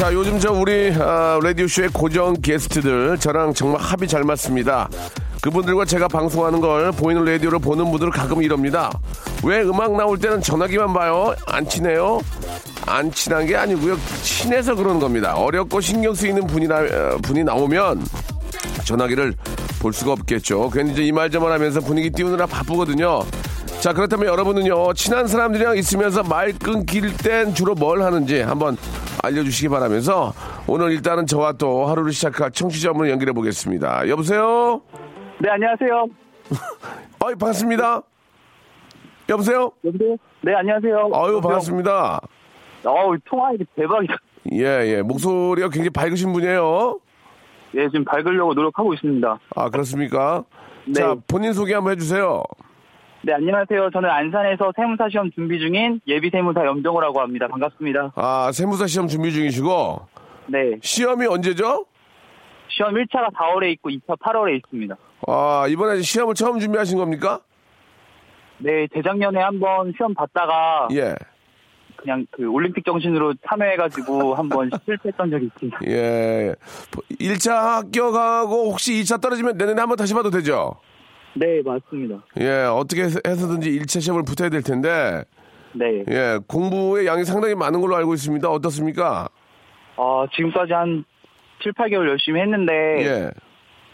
자, 요즘 저 우리 아, 라디오쇼의 고정 게스트들 저랑 정말 합이 잘 맞습니다. 그분들과 제가 방송하는 걸 보이는 라디오를 보는 분들은 가끔 이럽니다. 왜 음악 나올 때는 전화기만 봐요? 안 친해요? 안 친한 게 아니고요. 친해서 그러는 겁니다. 어렵고 신경 쓰이는 분이나, 어, 분이 나오면 전화기를 볼 수가 없겠죠. 괜히 이제 이말저말 하면서 분위기 띄우느라 바쁘거든요. 자, 그렇다면 여러분은요, 친한 사람들이랑 있으면서 말 끊길 땐 주로 뭘 하는지 한번 알려주시기 바라면서 오늘 일단은 저와 또 하루를 시작할 청취자분을 연결해 보겠습니다. 여보세요? 네, 안녕하세요. 어이, 반갑습니다. 여보세요? 여보세요? 네, 안녕하세요. 아유, 반갑습니다. 어우, 통화 이게 대박이다. 예, 예. 목소리가 굉장히 밝으신 분이에요. 예, 지금 밝으려고 노력하고 있습니다. 아, 그렇습니까? 네. 자, 본인 소개 한번 해주세요. 네, 안녕하세요. 저는 안산에서 세무사 시험 준비 중인 예비 세무사 염정호라고 합니다. 반갑습니다. 아, 세무사 시험 준비 중이시고, 네, 시험이 언제죠? 시험 1차가 4월에 있고 2차 8월에 있습니다. 아, 이번에 시험을 처음 준비하신 겁니까? 네, 재작년에 한번 시험 봤다가 예. 그냥 그 올림픽 정신으로 참여해가지고 한번 실패했던 적이 있습니다. 예. 1차 합격하고 혹시 2차 떨어지면 내년에 한번 다시 봐도 되죠? 네, 맞습니다. 예, 어떻게 해서- 해서든지 1차 시험을 붙어야 될 텐데, 네. 예, 공부의 양이 상당히 많은 걸로 알고 있습니다. 어떻습니까? 어, 지금까지 한 7, 8개월 열심히 했는데 예.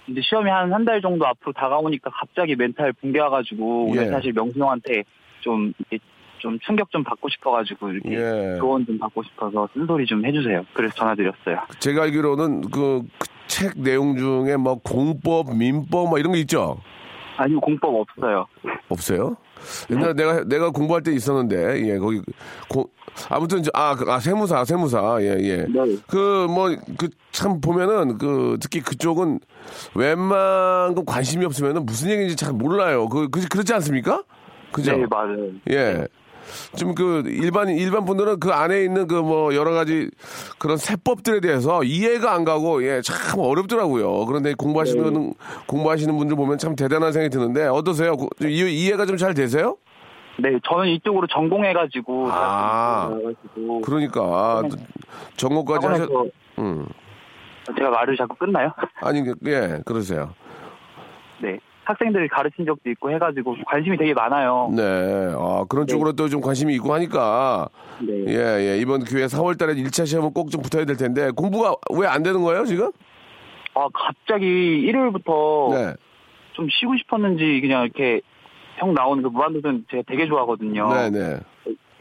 이제 시험이 한 한 달 정도 앞으로 다가오니까 갑자기 멘탈 붕괴 와가지고 예. 오늘 사실 명수 형한테 좀, 좀 충격 좀 받고 싶어가지고 이렇게 예. 조언 좀 받고 싶어서 쓴소리 좀 해주세요. 그래서 전화드렸어요. 제가 알기로는 그 책 내용 중에 뭐 공법, 민법 뭐 이런 거 있죠? 아니요 공법 없어요. 없어요? 옛날에 내가 내가 공부할 때 있었는데 예 거기 고, 아무튼 저- 아, 그- 아 세무사 세무사 예예 네. 그뭐 그 참 보면은 그 특히 그쪽은 웬만큼 관심이 없으면은 무슨 얘기인지 잘 몰라요 그, 그 그렇지 않습니까? 그죠? 네 맞아요. 예. 좀 그 일반 일반 분들은 그 안에 있는 그 뭐 여러 가지 그런 세법들에 대해서 이해가 안 가고 예 참 어렵더라고요. 그런데 공부하시는 공부하시는 분들 보면 참 대단한 생각이 드는데 어떠세요? 그, 이, 이해가 좀 잘 되세요? 네 저는 이쪽으로 전공해가지고 아. 가지고 그러니까 전공까지 하셨 학원에서 음. 제가 말을 자꾸 끝나요? 아니 그- 예 그러세요. 네 학생들을 가르친 적도 있고 해가지고 관심이 되게 많아요. 네. 아 그런 네. 쪽으로 또 좀 관심이 있고 하니까 네. 예, 예. 이번 기회에 4월 달에 1차 시험은 꼭 좀 붙어야 될 텐데 공부가 왜 안 되는 거예요, 지금? 아 갑자기 일요일부터 네. 좀 쉬고 싶었는지 그냥 이렇게 형 나오는 그 무한도전 제가 되게 좋아하거든요. 네, 네.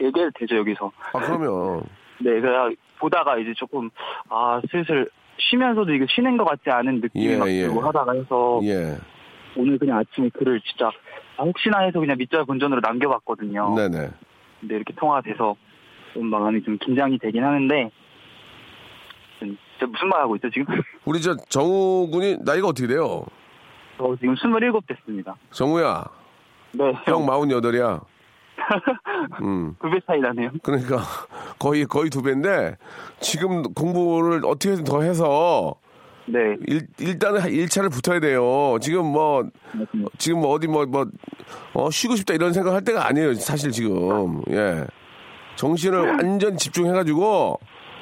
얘기해도 되죠 여기서. 아, 그러면 네, 그래 보다가 이제 조금 아 슬슬 쉬면서도 이게 쉬는 것 같지 않은 느낌이 예, 막 예. 들고 하다가 해서 예. 오늘 그냥 아침에 글을 진짜 아, 혹시나 해서 그냥 밑절 본전으로 남겨봤거든요. 네, 네. 근데 이렇게 통화가 돼서 좀 마음이 좀 긴장이 되긴 하는데 좀 진짜 무슨 말 하고 있죠 지금? 우리 저 정우 군이 나이가 어떻게 돼요? 저 지금 27 됐습니다. 정우야. 네, 형 48이야. 음. 두 배 차이 나네요. 그러니까 거의 거의 두 배인데 지금 공부를 어떻게든 더 해서 네, 일, 일단은 1차를 붙어야 돼요. 지금 뭐 맞습니다. 지금 뭐 어디 뭐 뭐 어, 쉬고 싶다 이런 생각 할 때가 아니에요. 사실 지금. 예. 정신을 완전 집중해 가지고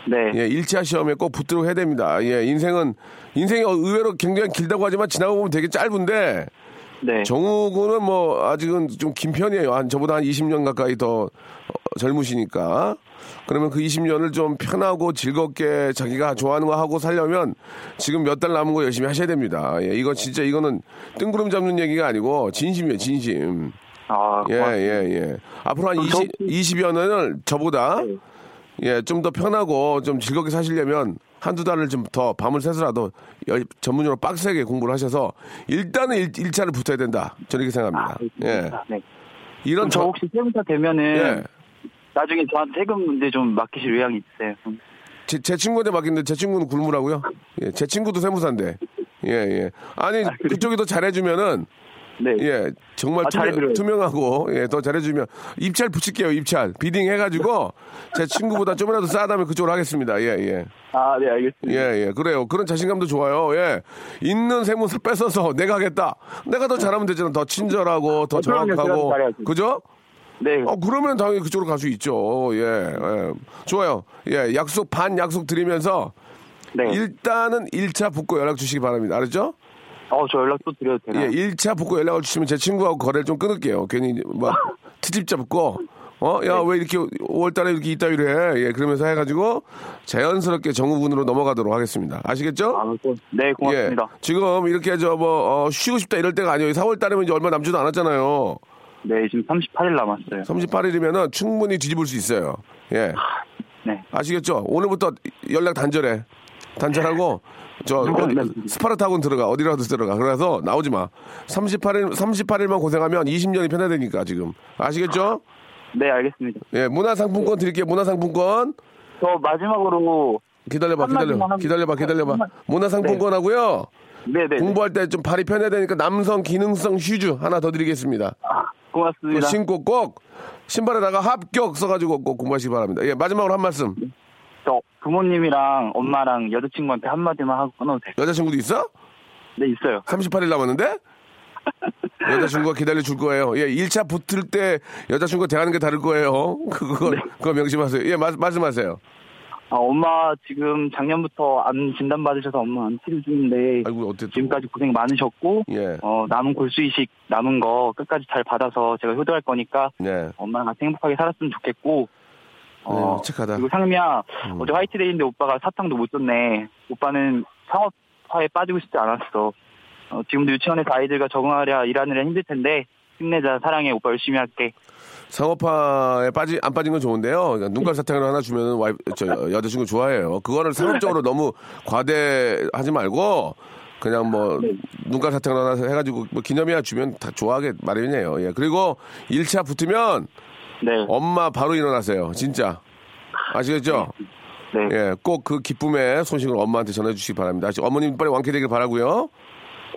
네, 예, 1차 시험에 꼭 붙도록 해야 됩니다. 예, 인생은 인생이 의외로 굉장히 길다고 하지만 지나고 보면 되게 짧은데 네. 정우 군은 뭐 아직은 좀 긴 편이에요. 한 저보다 한 20년 가까이 더 어, 젊으시니까. 그러면 그 20년을 좀 편하고 즐겁게 자기가 좋아하는 거 하고 살려면 지금 몇 달 남은 거 열심히 하셔야 됩니다. 예, 이거 진짜 이거는 뜬구름 잡는 얘기가 아니고 진심이에요, 진심. 아, 예. 예, 예. 앞으로 한 그럼 저 20, 20여 년을 저보다 네. 예, 좀 더 편하고 좀 즐겁게 사시려면 한두 달을 좀 더 밤을 새서라도 열- 전문적으로 빡세게 공부를 하셔서 일단은 일, 일차를 붙어야 된다. 저는 이렇게 아, 생각합니다. 예. 알겠습니다. 네. 이런 저 저, 혹시 세무사 되면은 예. 나중에 저한테 세금 문제 좀 맡기실 의향이 있으세요? 좀. 제, 제 친구한테 맡긴데 제 친구는 굶으라고요? 예, 제 친구도 세무사인데. 예, 예. 아니, 그쪽이 더 잘해주면은 네. 예, 정말 아, 투명. 투명하고, 예, 더 잘해주면, 입찰 붙일게요, 입찰. 비딩 해가지고, 제 친구보다 좀이라도 싸다면 그쪽으로 하겠습니다. 예, 예. 아, 네, 알겠습니다. 예, 예. 그래요. 그런 자신감도 좋아요. 예. 있는 세무사 뺏어서 내가 하겠다. 내가 더 잘하면 되잖아. 더 친절하고, 더 어. 제가 더 정확하고. 그죠? 네. 어, 그러면 당연히 그쪽으로 갈 수 있죠. 예, 예. 좋아요. 예, 약속, 반 약속 드리면서, 네. 일단은 1차 붙고 연락 주시기 바랍니다. 알았죠? 어, 저 연락 또 드려도 되나요? 예, 1차 붙고 연락을 주시면 제 친구하고 거래를 좀 끊을게요. 괜히 막 트집 잡고 어, 야, 왜 이렇게 5월 달에 이렇게 이따위로 해? 예, 그러면서 해가지고 자연스럽게 정우군으로 넘어가도록 하겠습니다. 아시겠죠? 아, 또, 네, 고맙습니다. 예, 지금 이렇게 저 뭐, 어, 쉬고 싶다 이럴 때가 아니에요. 4월 달이면 이제 얼마 남지도 않았잖아요. 네, 지금 38일 남았어요. 38일이면은 충분히 뒤집을 수 있어요. 예. 네. 아시겠죠? 오늘부터 연락 단절해. 단절하고 저 어디, 스파르타군 들어가 어디라도 들어가. 그래서 나오지 마. 38일 38일만 고생하면 20년이 편하다니까 지금. 아시겠죠? 네, 알겠습니다. 예, 문화상품권 드릴게요. 문화상품권. 저 마지막으로, 기다려봐, 기다려, 기다려봐, 기다려봐. 문화상품권하고요. 네, 네. 공부할 때 좀 발이 편해야 되니까 남성 기능성 슈즈 하나 더 드리겠습니다. 아, 고맙습니다. 신고 꼭 신발에다가 합격 써가지고 꼭 공부하시기 바랍니다. 예, 마지막으로 한 말씀. 저 부모님이랑 엄마랑 여자친구한테 한마디만 하고 끊어도 돼요? 여자친구도 있어? 네, 있어요. 38일 남았는데? 여자친구가 기다려 줄 거예요. 예, 1차 붙을 때 여자친구가 대하는 게 다를 거예요. 그거, 그거 명심하세요. 예, 마- 말씀하세요. 아, 엄마 지금 작년부터 암 진단 받으셔서 엄마 암 치료 중인데 아이고, 어때 또. 지금까지 고생 많으셨고 예. 어, 남은 골수 이식 남은 거 끝까지 잘 받아서 제가 효도할 거니까 네. 엄마랑 같이 행복하게 살았으면 좋겠고 어, 네, 착하다. 그리고 상미야 음. 어제 화이트데이인데 오빠가 사탕도 못 줬네 오빠는 상업화에 빠지고 싶지 않았어 어, 지금도 유치원에서 아이들과 적응하랴 일하느라 힘들 텐데 힘내자 사랑해 오빠 열심히 할게 상업화에 빠지, 안 빠진 건 좋은데요. 그러니까 눈깔 사탕을 하나 주면 와이, 저, 여자친구 좋아해요. 그거를 상업적으로 너무 과대하지 말고, 그냥 뭐, 눈깔 사탕을 하나 해가지고, 뭐, 기념이야 주면 다 좋아하게 마련이에요. 예. 그리고 1차 붙으면, 네, 엄마 바로 일어나세요. 진짜. 아시겠죠? 네. 예, 꼭 그 기쁨의 소식을 엄마한테 전해 주시기 바랍니다. 어머님 빨리 완쾌되길 바라고요.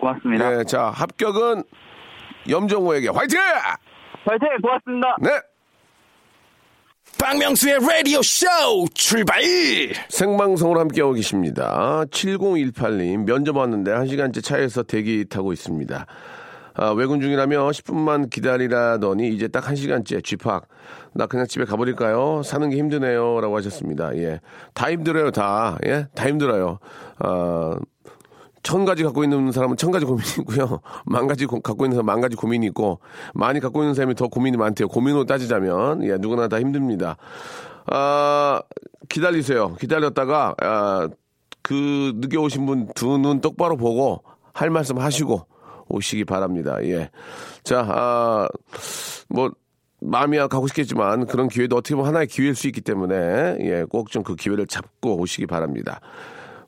고맙습니다 예, 자, 합격은 염정호에게 화이팅! 화이팅 고맙습니다 네! 박명수의 라디오 쇼 출발! 생방송으로 함께하고 계십니다. 7018님, 면접 왔는데 1시간째 차에서 대기 타고 있습니다. 아, 외근 중이라며 10분만 기다리라더니 이제 딱 1시간째 쥐팍. 나 그냥 집에 가버릴까요? 사는 게 힘드네요. 라고 하셨습니다. 예. 다 힘들어요, 다. 예? 다 힘들어요. 아, 천 가지 갖고 있는 사람은 천 가지 고민이 있고요. 만 가지 고- 갖고 있는 사람은 만 가지 고민이 있고, 많이 갖고 있는 사람이 더 고민이 많대요. 고민으로 따지자면, 예, 누구나 다 힘듭니다. 아, 기다리세요. 기다렸다가, 아, 그, 늦게 오신 분 두 눈 똑바로 보고, 할 말씀 하시고, 오시기 바랍니다. 예. 자, 아, 뭐, 마음이야 가고 싶겠지만 그런 기회도 어떻게 보면 하나의 기회일 수 있기 때문에 예, 꼭 좀 그 기회를 잡고 오시기 바랍니다.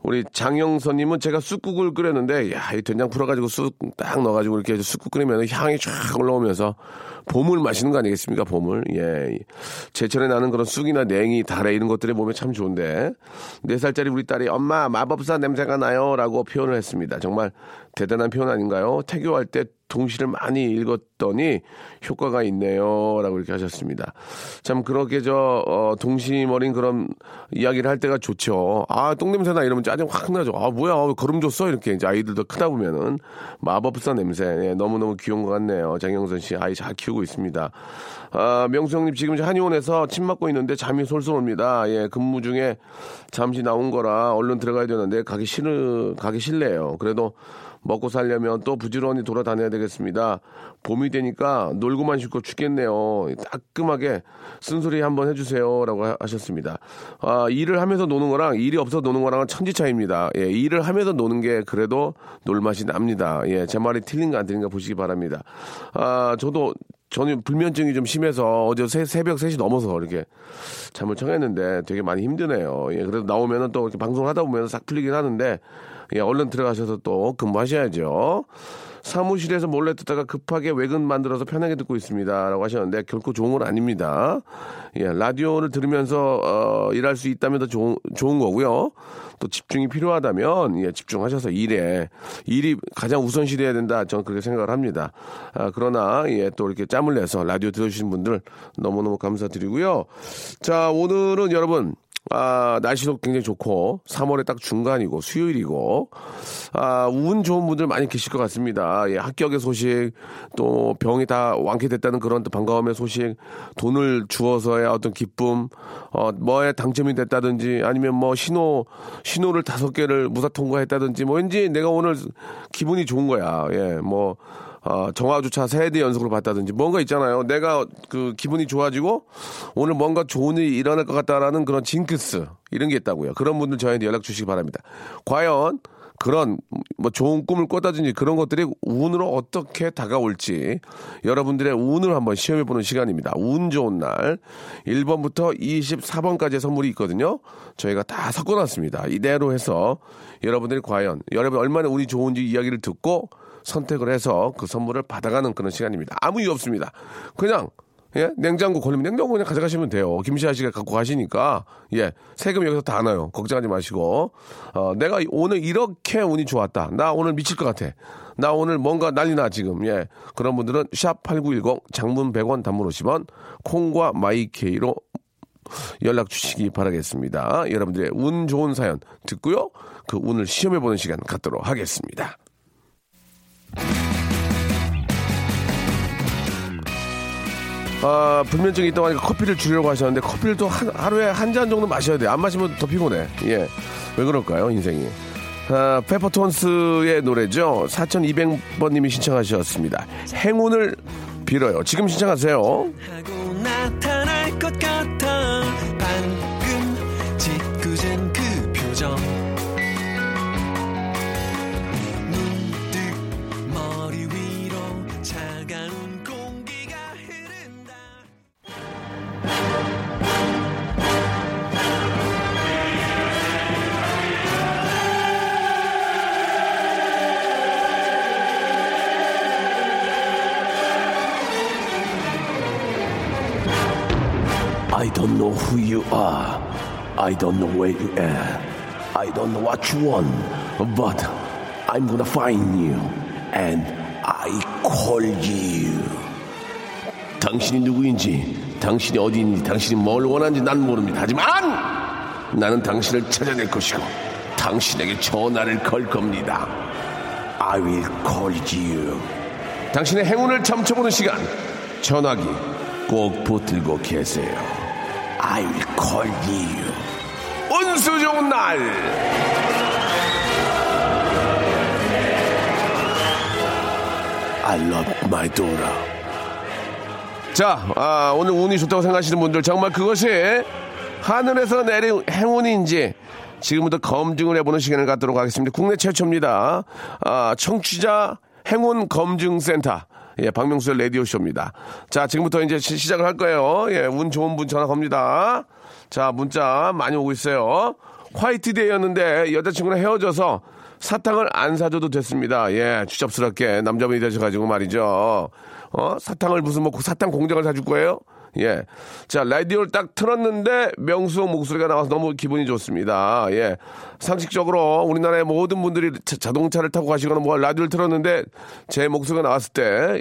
우리 장영선님은 제가 쑥국을 끓였는데 야, 이 된장 풀어가지고 쑥 딱 넣어가지고 이렇게 쑥국 끓이면 향이 쫙 올라오면서 봄을 마시는 거 아니겠습니까? 봄을 예 제철에 나는 그런 쑥이나 냉이 다래 이런 것들이 몸에 참 좋은데 네 살짜리 우리 딸이 엄마 마법사 냄새가 나요라고 표현을 했습니다. 정말 대단한 표현 아닌가요? 태교할 때 동시를 많이 읽었더니 효과가 있네요. 라고 이렇게 하셨습니다. 참, 그렇게 저, 어, 동심어린 그런 이야기를 할 때가 좋죠. 아, 똥냄새나 이러면 짜증 확 나죠. 아, 뭐야, 왜 걸음 줬어? 이렇게 이제 아이들도 크다 보면은 마법사 냄새. 예, 너무 너무 귀여운 것 같네요. 장영선 씨 아이 잘 키우고 있습니다. 아, 명수 형님 지금 한의원에서 침 맞고 있는데 잠이 솔솔 옵니다. 예, 근무 중에 잠시 나온 거라 얼른 들어가야 되는데 가기 싫으, 가기 싫네요. 그래도 먹고 살려면 또 부지런히 돌아다녀야 되겠습니다. 봄이 되니까 놀고만 싶고 죽겠네요. 따끔하게 쓴소리 한번 해주세요 라고 하- 하셨습니다. 아, 일을 하면서 노는 거랑 일이 없어 노는 거랑은 천지 차이입니다. 예, 일을 하면서 노는 게 그래도 놀맛이 납니다. 예, 제 말이 틀린가 안 틀린가 보시기 바랍니다. 아, 저도 저는 불면증이 좀 심해서 어제 새, 새벽 3시 넘어서 이렇게 잠을 청했는데 되게 많이 힘드네요. 예, 그래도 나오면은 또 이렇게 방송을 하다 보면 싹 풀리긴 하는데, 예, 얼른 들어가셔서 또 근무하셔야죠. 사무실에서 몰래 듣다가 급하게 외근 만들어서 편하게 듣고 있습니다. 라고 하셨는데, 결코 좋은 건 아닙니다. 예, 라디오를 들으면서, 어, 일할 수 있다면 더 좋은, 좋은 거고요. 또 집중이 필요하다면, 예, 집중하셔서 일에, 일이 가장 우선시 돼야 된다. 저는 그렇게 생각을 합니다. 아, 그러나, 예, 또 이렇게 짬을 내서 라디오 들어주신 분들 너무너무 감사드리고요. 자, 오늘은 여러분, 아, 날씨도 굉장히 좋고, 3월에 딱 중간이고, 수요일이고, 아, 운 좋은 분들 많이 계실 것 같습니다. 예, 합격의 소식, 또 병이 다 완쾌됐다는 그런 또 반가움의 소식, 돈을 주어서의 어떤 기쁨, 어, 뭐에 당첨이 됐다든지, 아니면 뭐 신호, 신호를 다섯 개를 무사 통과했다든지, 뭐 왠지 내가 오늘 기분이 좋은 거야. 예, 뭐, 어, 정화주차 세대 연속으로 봤다든지 뭔가 있잖아요. 내가 그 기분이 좋아지고 오늘 뭔가 좋은 일이 일어날 것 같다라는 그런 징크스 이런 게 있다고요. 그런 분들 저희한테 연락 주시기 바랍니다. 과연 그런 뭐 좋은 꿈을 꿔다든지 그런 것들이 운으로 어떻게 다가올지 여러분들의 운을 한번 시험해 보는 시간입니다. 운 좋은 날 1번부터 24번까지의 선물이 있거든요. 저희가 다 섞어 놨습니다. 이대로 해서 여러분들이 과연 여러분 얼마나 운이 좋은지 이야기를 듣고 선택을 해서 그 선물을 받아가는 그런 시간입니다. 아무 이유 없습니다. 그냥 예? 냉장고 걸리면 냉장고 그냥 가져가시면 돼요. 김씨 아씨가 갖고 가시니까 예 세금 여기서 다 나요. 걱정하지 마시고 어, 내가 오늘 이렇게 운이 좋았다. 나 오늘 미칠 것 같아. 나 오늘 뭔가 난리나 지금 예 그런 분들은 샵 #8910 장문 100원 단문 50원 콩과 마이케이로 연락 주시기 바라겠습니다. 여러분들의 운 좋은 사연 듣고요. 그 운을 시험해 보는 시간 갖도록 하겠습니다. 아, 불면증이 있다고 하니까 커피를 줄이려고 하셨는데 커피를 또 한, 하루에 한 잔 정도 마셔야 돼요. 안 마시면 더 피곤해. 예. 왜 그럴까요, 인생이? 아, 페퍼톤스의 노래죠. 4200번님이 신청하셨습니다. 행운을 빌어요. 지금 신청하세요. Don't know who you are. I don't know where you are. I don't know what you want. But I'm gonna find you. And I call you. 당신이 누구인지, 당신이 어디인지, 당신이 뭘 원하는지 난 모릅니다. 하지만 나는 당신을 찾아낼 것이고, 당신에게 전화를 걸 겁니다. I will call you. 당신의 행운을 참쳐보는 시간. 전화기 꼭 붙들고 계세요. I will call you. 운수 좋은 날. I love my daughter. 자, 아, 오늘 운이 좋다고 생각하시는 분들 정말 그것이 하늘에서 내린 행운인지 지금부터 검증을 해보는 시간을 갖도록 하겠습니다. 국내 최초입니다. 아, 청취자 행운 검증센터. 예, 박명수의 라디오쇼입니다. 자, 지금부터 이제 시- 시작을 할 거예요. 예, 운 좋은 분 전화 겁니다. 자, 문자 많이 오고 있어요. 화이트데이였는데 여자친구랑 헤어져서 사탕을 안 사줘도 됐습니다. 예, 추잡스럽게 남자분이 되셔가지고 말이죠. 어? 사탕을 무슨 뭐 사탕 공장을 사줄 거예요? 예. 자, 라디오를 딱 틀었는데 명수 목소리가 나와서 너무 기분이 좋습니다. 예. 상식적으로 우리나라의 모든 분들이 자, 동차를 타고 가시거나 뭐 라디오를 틀었는데 제 목소리가 나왔을 때 예,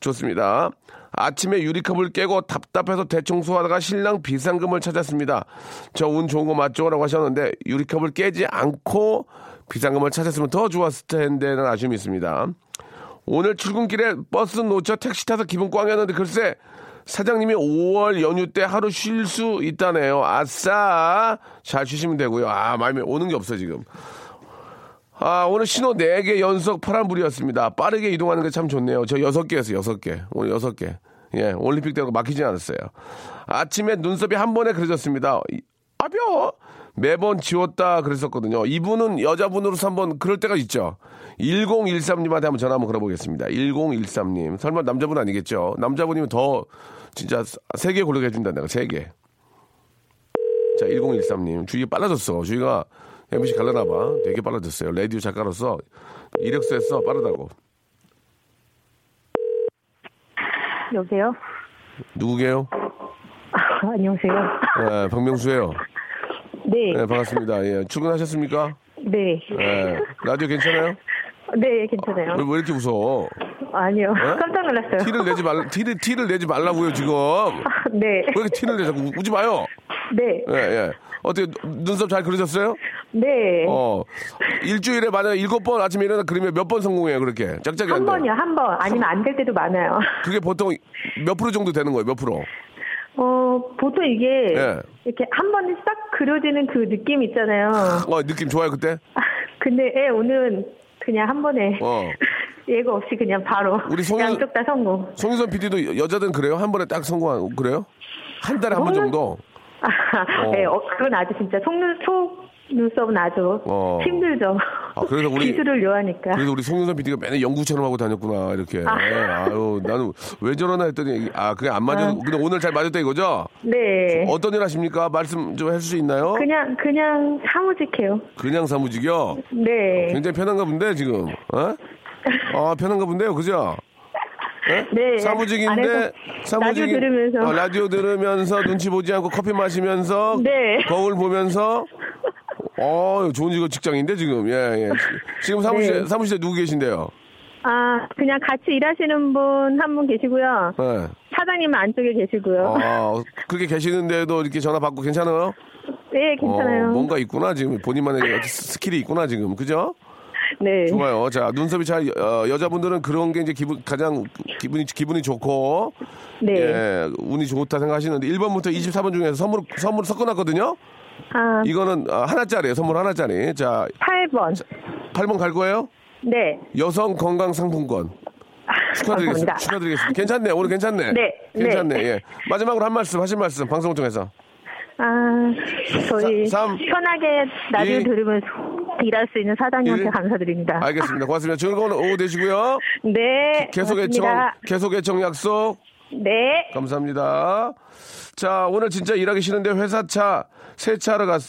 좋습니다. 아침에 유리컵을 깨고 답답해서 대청소하다가 신랑 비상금을 찾았습니다. 저 운 좋은 거 맞죠? 라고 하셨는데 유리컵을 깨지 않고 비상금을 찾았으면 더 좋았을 텐데는 아쉬움이 있습니다. 오늘 출근길에 버스 놓쳐 택시 타서 기분 꽝이었는데 글쎄 사장님이 5월 연휴 때 하루 쉴 수 있다네요. 아싸 잘 쉬시면 되고요. 아 마음에 오는 게 없어 지금. 아, 오늘 신호 4개 연속 파란불이었습니다. 빠르게 이동하는 게 참 좋네요. 저 6개였어요, 6개. 오늘 6개. 예, 올림픽 때하고 막히지 않았어요. 아침에 눈썹이 한 번에 그려졌습니다. 이- 아벼! 매번 지웠다 그랬었거든요. 이분은 여자분으로서 한번 그럴 때가 있죠. 1013님한테 한번 전화 한번 걸어보겠습니다. 1013님. 설마 남자분 아니겠죠? 남자분이면 더 진짜 세 개 고르게 해준다, 내가 세 개. 자, 1013님. 주위가 빨라졌어. 주위가 MBC 갈라나봐. 되게 빨라졌어요. 라디오 작가로서 이력서에서 빠르다고. 여보세요? 누구게요? 아, 안녕하세요. 예, 박명수예요. 네, 예, 반갑습니다. 예, 출근하셨습니까? 네, 예, 라디오 괜찮아요? 네, 괜찮아요. 왜, 왜 이렇게 웃어? 아니요, 어? 깜짝 놀랐어요. 티를 내지 말, 티를, 티를 내지 말라고요, 지금. 왜 네, 이렇게 티를 내자고 우- 우지 마요. 네, 예, 예. 어떻게 눈썹 잘 그리셨어요? 네. 어. 일주일에 만약에 일곱 번 아침에 일어나 그리면 몇 번 성공해요, 그렇게? 짝짝이 한. 번이요, 한 번. 아니면 안 될 때도 많아요. 그게 보통 몇 프로 정도 되는 거예요, 몇 프로? 어, 보통 이게 예. 이렇게 한 번에 싹 그려지는 그 느낌 있잖아요. 어, 느낌 좋아요, 그때? 아, 근데 예, 오늘은 그냥 한 번에 어. 예고 없이 그냥 바로 우리 송윤- 양쪽 다 성공. 송유선 PD도 여자들은 그래요? 한 번에 딱 성공하고 그래요? 한 달에 한 번 정도? 아, 어. 네, 어, 그건 아주 진짜 속눈 속 눈썹은 아주 어. 힘들죠. 아, 그래서 우리- 기술을 요하니까. 그래서 우리 송윤선 PD가 맨날 연구처럼 하고 다녔구나, 이렇게. 아. 아유, 나는 왜 저러나 했더니, 아, 그게 안 맞아. 아. 근데 오늘 잘 맞았다 이거죠? 네. 어떤 일 하십니까? 말씀 좀 해줄 수 있나요? 그냥 그냥 사무직해요. 그냥 사무직이요? 네. 굉장히 편한가 본데, 지금. 어? 아, 편한가 본데요, 그죠? 예? 네. 사무직인데, 안에서 사무직이. 라디오 들으면서. 어, 라디오 들으면서 눈치 보지 않고 커피 마시면서. 네. 거울 보면서. 어, 좋은 직업 직장인데, 지금. 예, 예. 지금 사무실, 네. 사무실에 누구 계신데요? 아 그냥 같이 일하시는 분 한 분 계시고요. 예. 사장님은 안쪽에 계시고요. 아, 그렇게 계시는데도 이렇게 전화 받고 괜찮아요? 네 괜찮아요. 어, 뭔가 있구나, 지금. 본인만의 스킬이 있구나, 지금. 그죠? 네. 좋아요. 자, 눈썹이 잘, 어, 여자분들은 그런 게 이제 기분, 가장 기분이, 기분이 좋고, 네. 예, 운이 좋다 생각하시는데, 1번부터 24번 중에서 선물, 선물 섞어 놨거든요? 아 이거는 아, 하나짜리예요 선물 하나짜리. 자, 8번. 8번 갈 거예요? 네. 여성 건강 상품권. 축하드리겠습니다. 감사합니다. 축하드리겠습니다. 괜찮네. 오늘 괜찮네. 네, 괜찮네. 네. 예. 마지막으로 한 말씀, 하실 말씀, 방송을 통해서. 아 저희 사- 삼, 편하게 라디오 이, 들으면서 일할 수 있는 사장님한테 일. 감사드립니다. 알겠습니다. 고맙습니다. 즐거운 오후 되시고요. 네. 계속 애청, 고맙습니다. 계속 애청 약속. 네. 감사합니다. 자, 오늘 진짜 일하기 싫은데 회사 차 세차하러 갔,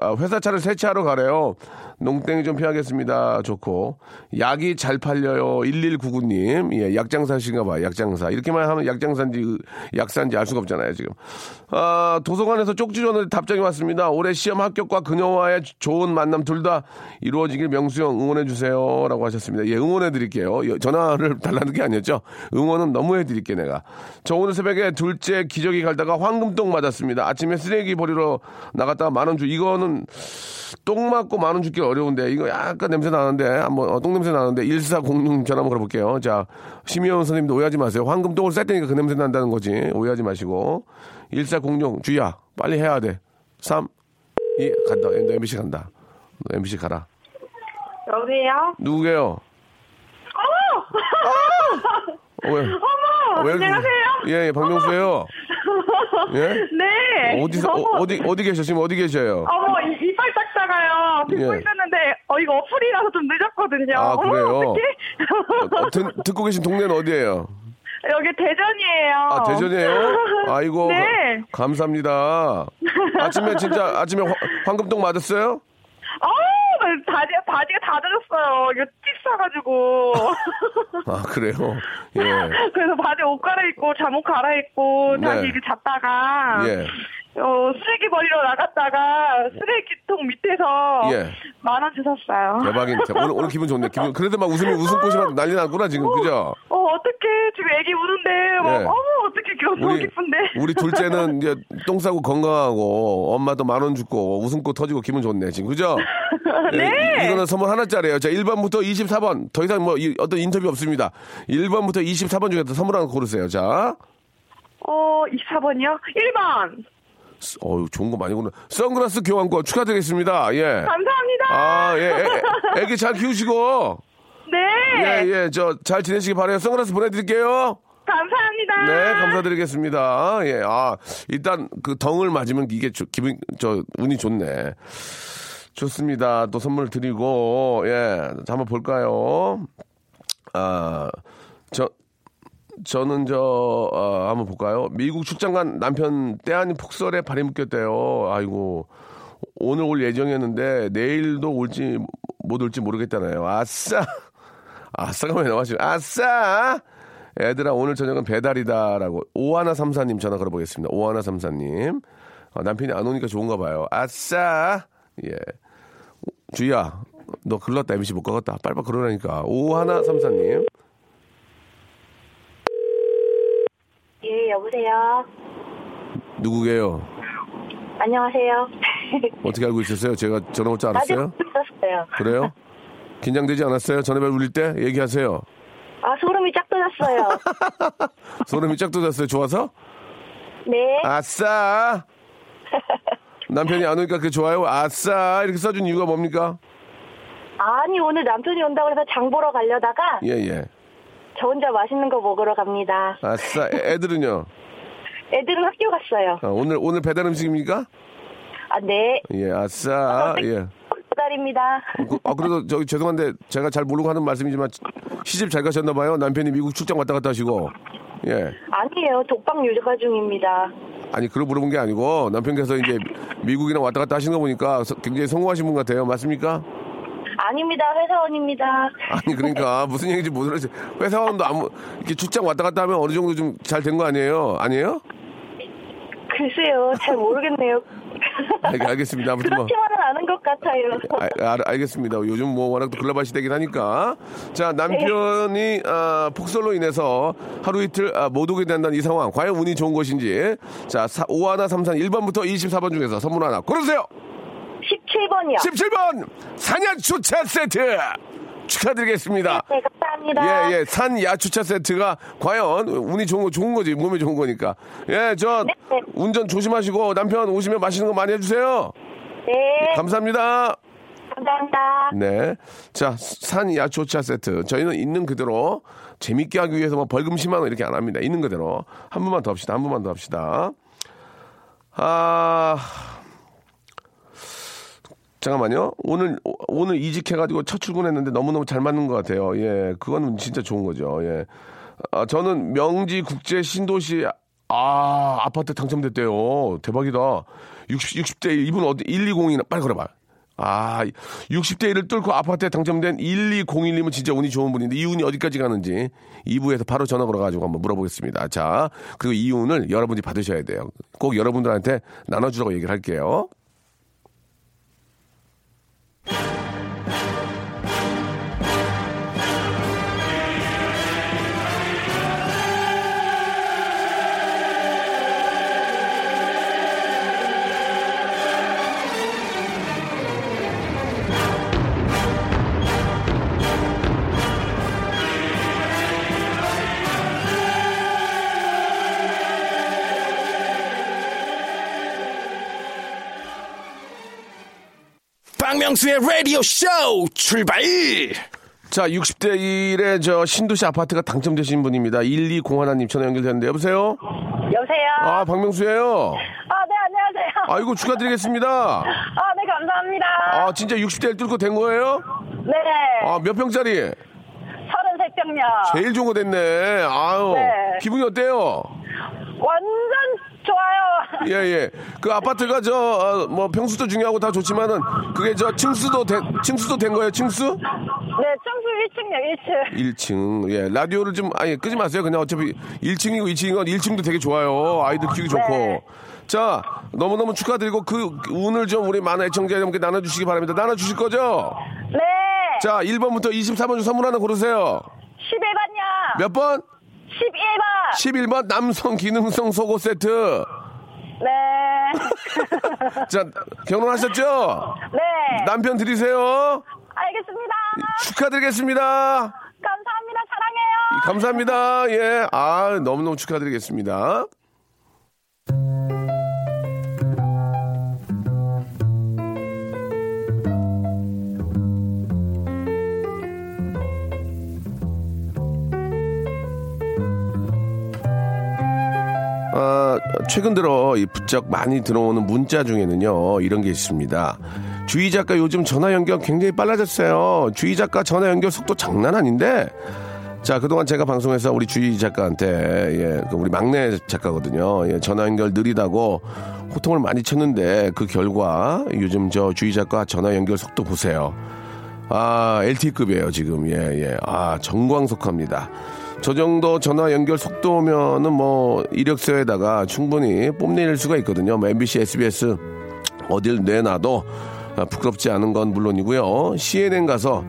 아, 회사 차를 세차하러 가래요. 농땡이 좀 피하겠습니다. 좋고. 약이 잘 팔려요. 1199님. 예, 약장사신가 봐요. 약장사. 이렇게만 하면 약장사인지 으, 약사인지 알 수가 없잖아요, 지금. 아, 도서관에서 쪽지 줬는데 답장이 왔습니다. 올해 시험 합격과 그녀와의 좋은 만남 둘 다 이루어지길 명수형 응원해주세요. 라고 하셨습니다. 예, 응원해드릴게요. 여- 전화를 달라는 게 아니었죠. 응원은 너무 해드릴게, 내가. 저 오늘 새벽에 둘째 기저귀 갈다가 황금똥 맞았습니다. 아침에 쓰레기 버리러 나갔다가 만원 주, 이거는 똥 맞고 만원 주기 어려운데, 이거 약간 냄새 나는데, 한번, 어, 똥 냄새 나는데, 1406 전화 한번 걸어볼게요. 자, 심의원 선생님도 오해하지 마세요. 황금 똥을 쌀 때니까 그 냄새 난다는 거지. 오해하지 마시고. 1406, 주희야, 빨리 해야 돼. 3, 2, 간다. 너 MBC 간다. 너 MBC 가라. 여보세요? 누구게요? 어! 왜? 어머! 아, 왜- 안녕하세요? 예, 예, 박명수예요. 예? 네. 어디서, 어, 어머, 어디, 어디 계셔? 지금 어디 계셔요? 어머, 닦다가요. 듣고 예. 있었는데, 어, 이거 어플이라서 좀 늦었거든요. 아, 그래요? 어떡해? 어, 듣, 듣고 계신 동네는 어디예요? 여기 대전이에요. 아, 대전이에요? 아이고. 네. 가- 감사합니다. 아침에 진짜, 아침에 화- 황금똥 맞았어요? 나 바지, 바지가 다 젖었어요. 이거 티 싸가지고. 아, 그래요? 예. 그래서 바지 옷 갈아입고, 잠옷 갈아입고, 다시 네. 이렇게 잤다가, 예. 어, 쓰레기 버리러 나갔다가, 쓰레기통 밑에서, 예. 만원 주셨어요. 대박인. 오늘, 오늘 기분 좋네. 기분, 그래도 막 웃음이, 웃음꽃이 막 난리 났구나, 지금. 그죠? 어, 어떡해. 지금 애기 우는데, 막, 예. 어머, 어떡해. 너무 우리, 기쁜데. 우리 둘째는 이제 똥 싸고 건강하고 엄마도 만 원 주고 웃음꽃 터지고 기분 좋네, 지금. 그죠? 네. 이- 이거는 선물 하나짜리예요. 자, 1번부터 24번. 더 이상 뭐 이- 어떤 인터뷰 없습니다. 1번부터 24번 중에서 선물 하나 고르세요. 자. 어, 24번이요? 1번. 어유 좋은 거 많이 고르. 선글라스 교환권 축하드리겠습니다. 예. 감사합니다. 아, 예. 애, 애기 잘 키우시고. 네. 예, 예. 저 잘 지내시기 바래요. 선글라스 보내드릴게요. 감사합니다. 네, 감사드리겠습니다. 예, 아, 일단 그 덩을 맞으면 이게 저, 기분, 저, 운이 좋네. 좋습니다. 또 선물 드리고, 예, 자, 한번 볼까요? 아, 저, 저는 저, 어, 한번 볼까요? 미국 출장 간 남편 때 아닌 폭설에 발이 묶였대요. 아이고. 오늘 올 예정이었는데 내일도 올지 못 올지 모르겠다네요. 아싸! 아싸가 왜 나와지? 아싸! 애들아 오늘 저녁은 배달이다라고 오하나 삼사님 전화 걸어보겠습니다. 오하나 삼사님 어, 남편이 안 오니까 좋은가 봐요. 아싸 예 주희야 너 글렀다 MC 못 가겠다 빨리 빨리 그러라니까 오하나 삼사님 예, 여보세요. 누구게요? 안녕하세요. 어떻게 알고 있었어요? 제가 전화 올 줄 알았어요? 있었어요. 그래요? 긴장되지 않았어요? 전화벨 울릴 때 얘기하세요. 아, 소름이 쫙 돋았어요. 소름이 쫙 돋았어요. 좋아서? 네. 아싸 남편이 안 오니까 그게 좋아요? 아싸 이렇게 써준 이유가 뭡니까? 아니, 오늘 남편이 온다고 해서 장 보러 가려다가 예예. 저 혼자 맛있는 거 먹으러 갑니다. 아싸 애- 애들은요? 애들은 학교 갔어요. 아, 오늘 오늘 배달 음식입니까? 아, 네. 예, 아싸. 예. 배달입니다. 그- 아 그래도 저기 죄송한데 제가 잘 모르고 하는 말씀이지만 시집 잘 가셨나 봐요. 남편이 미국 출장 왔다 갔다 하시고. 예. 아니에요. 독방 유가 중입니다. 아니 그걸 물어본 게 아니고 남편께서 이제 미국이랑 왔다 갔다 하시는 거 보니까 서- 굉장히 성공하신 분 같아요. 맞습니까? 아닙니다. 회사원입니다. 아니 그러니까 무슨 얘기인지 모르겠어요. 회사원도 아무 이렇게 출장 왔다 갔다 하면 어느 정도 좀 잘 된 거 아니에요? 아니에요? 글쎄요. 잘 모르겠네요. 알, 알겠습니다. 아무튼 뭐. 그렇지만은 않은 것 같아요. 아, 알, 알겠습니다. 요즘 뭐 워낙 또 글로벌 시대긴 하니까. 자, 남편이 아, 폭설로 인해서 하루 이틀 아, 못 오게 된다는 이 상황. 과연 운이 좋은 것인지. 자, 5 하나 3 3 1번부터 24번 중에서 선물 하나 고르세요. 17번이요. 17번 산야주차 세트 축하드리겠습니다. 네, 감사합니다. 예, 예. 산 야추차 세트가 과연 운이 좋은 거 좋은 거지. 몸에 좋은 거니까. 예, 저 네, 네. 운전 조심하시고 남편 오시면 맛있는 거 많이 해 주세요. 네, 감사합니다. 감사합니다. 네. 자, 산 야초차 세트. 저희는 있는 그대로 재밌게 하기 위해서 뭐 벌금 10만 원 이렇게 안 합니다. 있는 그대로. 한 번만 더 합시다. 한 번만 더 합시다. 아. 잠깐만요. 오늘 오- 오늘 이직해가지고 첫 출근했는데 너무너무 잘 맞는 것 같아요. 예, 그거는 진짜 좋은 거죠. 예, 아, 저는 명지 국제 신도시 아 아파트 당첨됐대요. 대박이다. 60 60대 이분 어디 120이나 빨리 걸어봐. 아 60대 1을 뚫고 아파트에 당첨된 1201님은 진짜 운이 좋은 분인데 이 운이 어디까지 가는지 2부에서 바로 전화 걸어가지고 한번 물어보겠습니다. 자 그리고 이 운을 여러분이 받으셔야 돼요. 꼭 여러분들한테 나눠주라고 얘기를 할게요. you 박명수의 라디오 쇼 출발! 자, 60대 1의 저 신도시 아파트가 당첨되신 분입니다. 1201님 전화 연결되는데 여보세요? 여보세요? 아, 박명수예요. 아, 네, 안녕하세요. 아이고 축하드리겠습니다. 아, 네, 감사합니다. 아, 진짜 60대 1 뚫고 된 거예요? 네, 아, 몇 평짜리? 33평요. 제일 좋은 거 됐네. 아유. 네. 기분이 어때요? 완전 좋아요. 예, 예. 그 아파트가 저, 어, 뭐, 평수도 중요하고 다 좋지만은, 그게 저, 층수도 된, 층수도 된 거예요, 층수? 네, 청수 1층요, 1층. 1층. 예, 라디오를 좀, 아니, 끄지 마세요. 그냥 어차피 1층이고 2층이고 1층도 되게 좋아요. 아이들 키우기 좋고. 네. 자, 너무너무 축하드리고 그 운을 좀 우리 많은 애청자 여러분께 나눠주시기 바랍니다. 나눠주실 거죠? 네, 자, 1번부터 24번 중 선물 하나 고르세요. 11번요. 몇 번? 11번. 11번 남성 기능성 속옷 세트. 네. 자, 결혼하셨죠? 네. 남편 드리세요. 알겠습니다. 축하드리겠습니다. 감사합니다. 사랑해요. 감사합니다. 예. 아, 너무너무 축하드리겠습니다. 최근 들어 이 부쩍 많이 들어오는 문자 중에는요, 이런 게 있습니다. 주희 작가 요즘 전화 연결 굉장히 빨라졌어요. 주희 작가 전화 연결 속도 장난 아닌데, 자, 그동안 제가 방송에서 우리 주희 작가한테, 예, 그 우리 막내 작가거든요. 예, 전화 연결 느리다고 호통을 많이 쳤는데, 그 결과 요즘 저 주희 작가 전화 연결 속도 보세요. 아, LTE급이에요, 지금. 예, 예. 아, 정광석합니다. 저 정도 전화 연결 속도면은 뭐 이력서에다가 충분히 뽐낼 수가 있거든요. 뭐 MBC, SBS 어딜 내놔도 아, 부끄럽지 않은 건 물론이고요. CNN 가서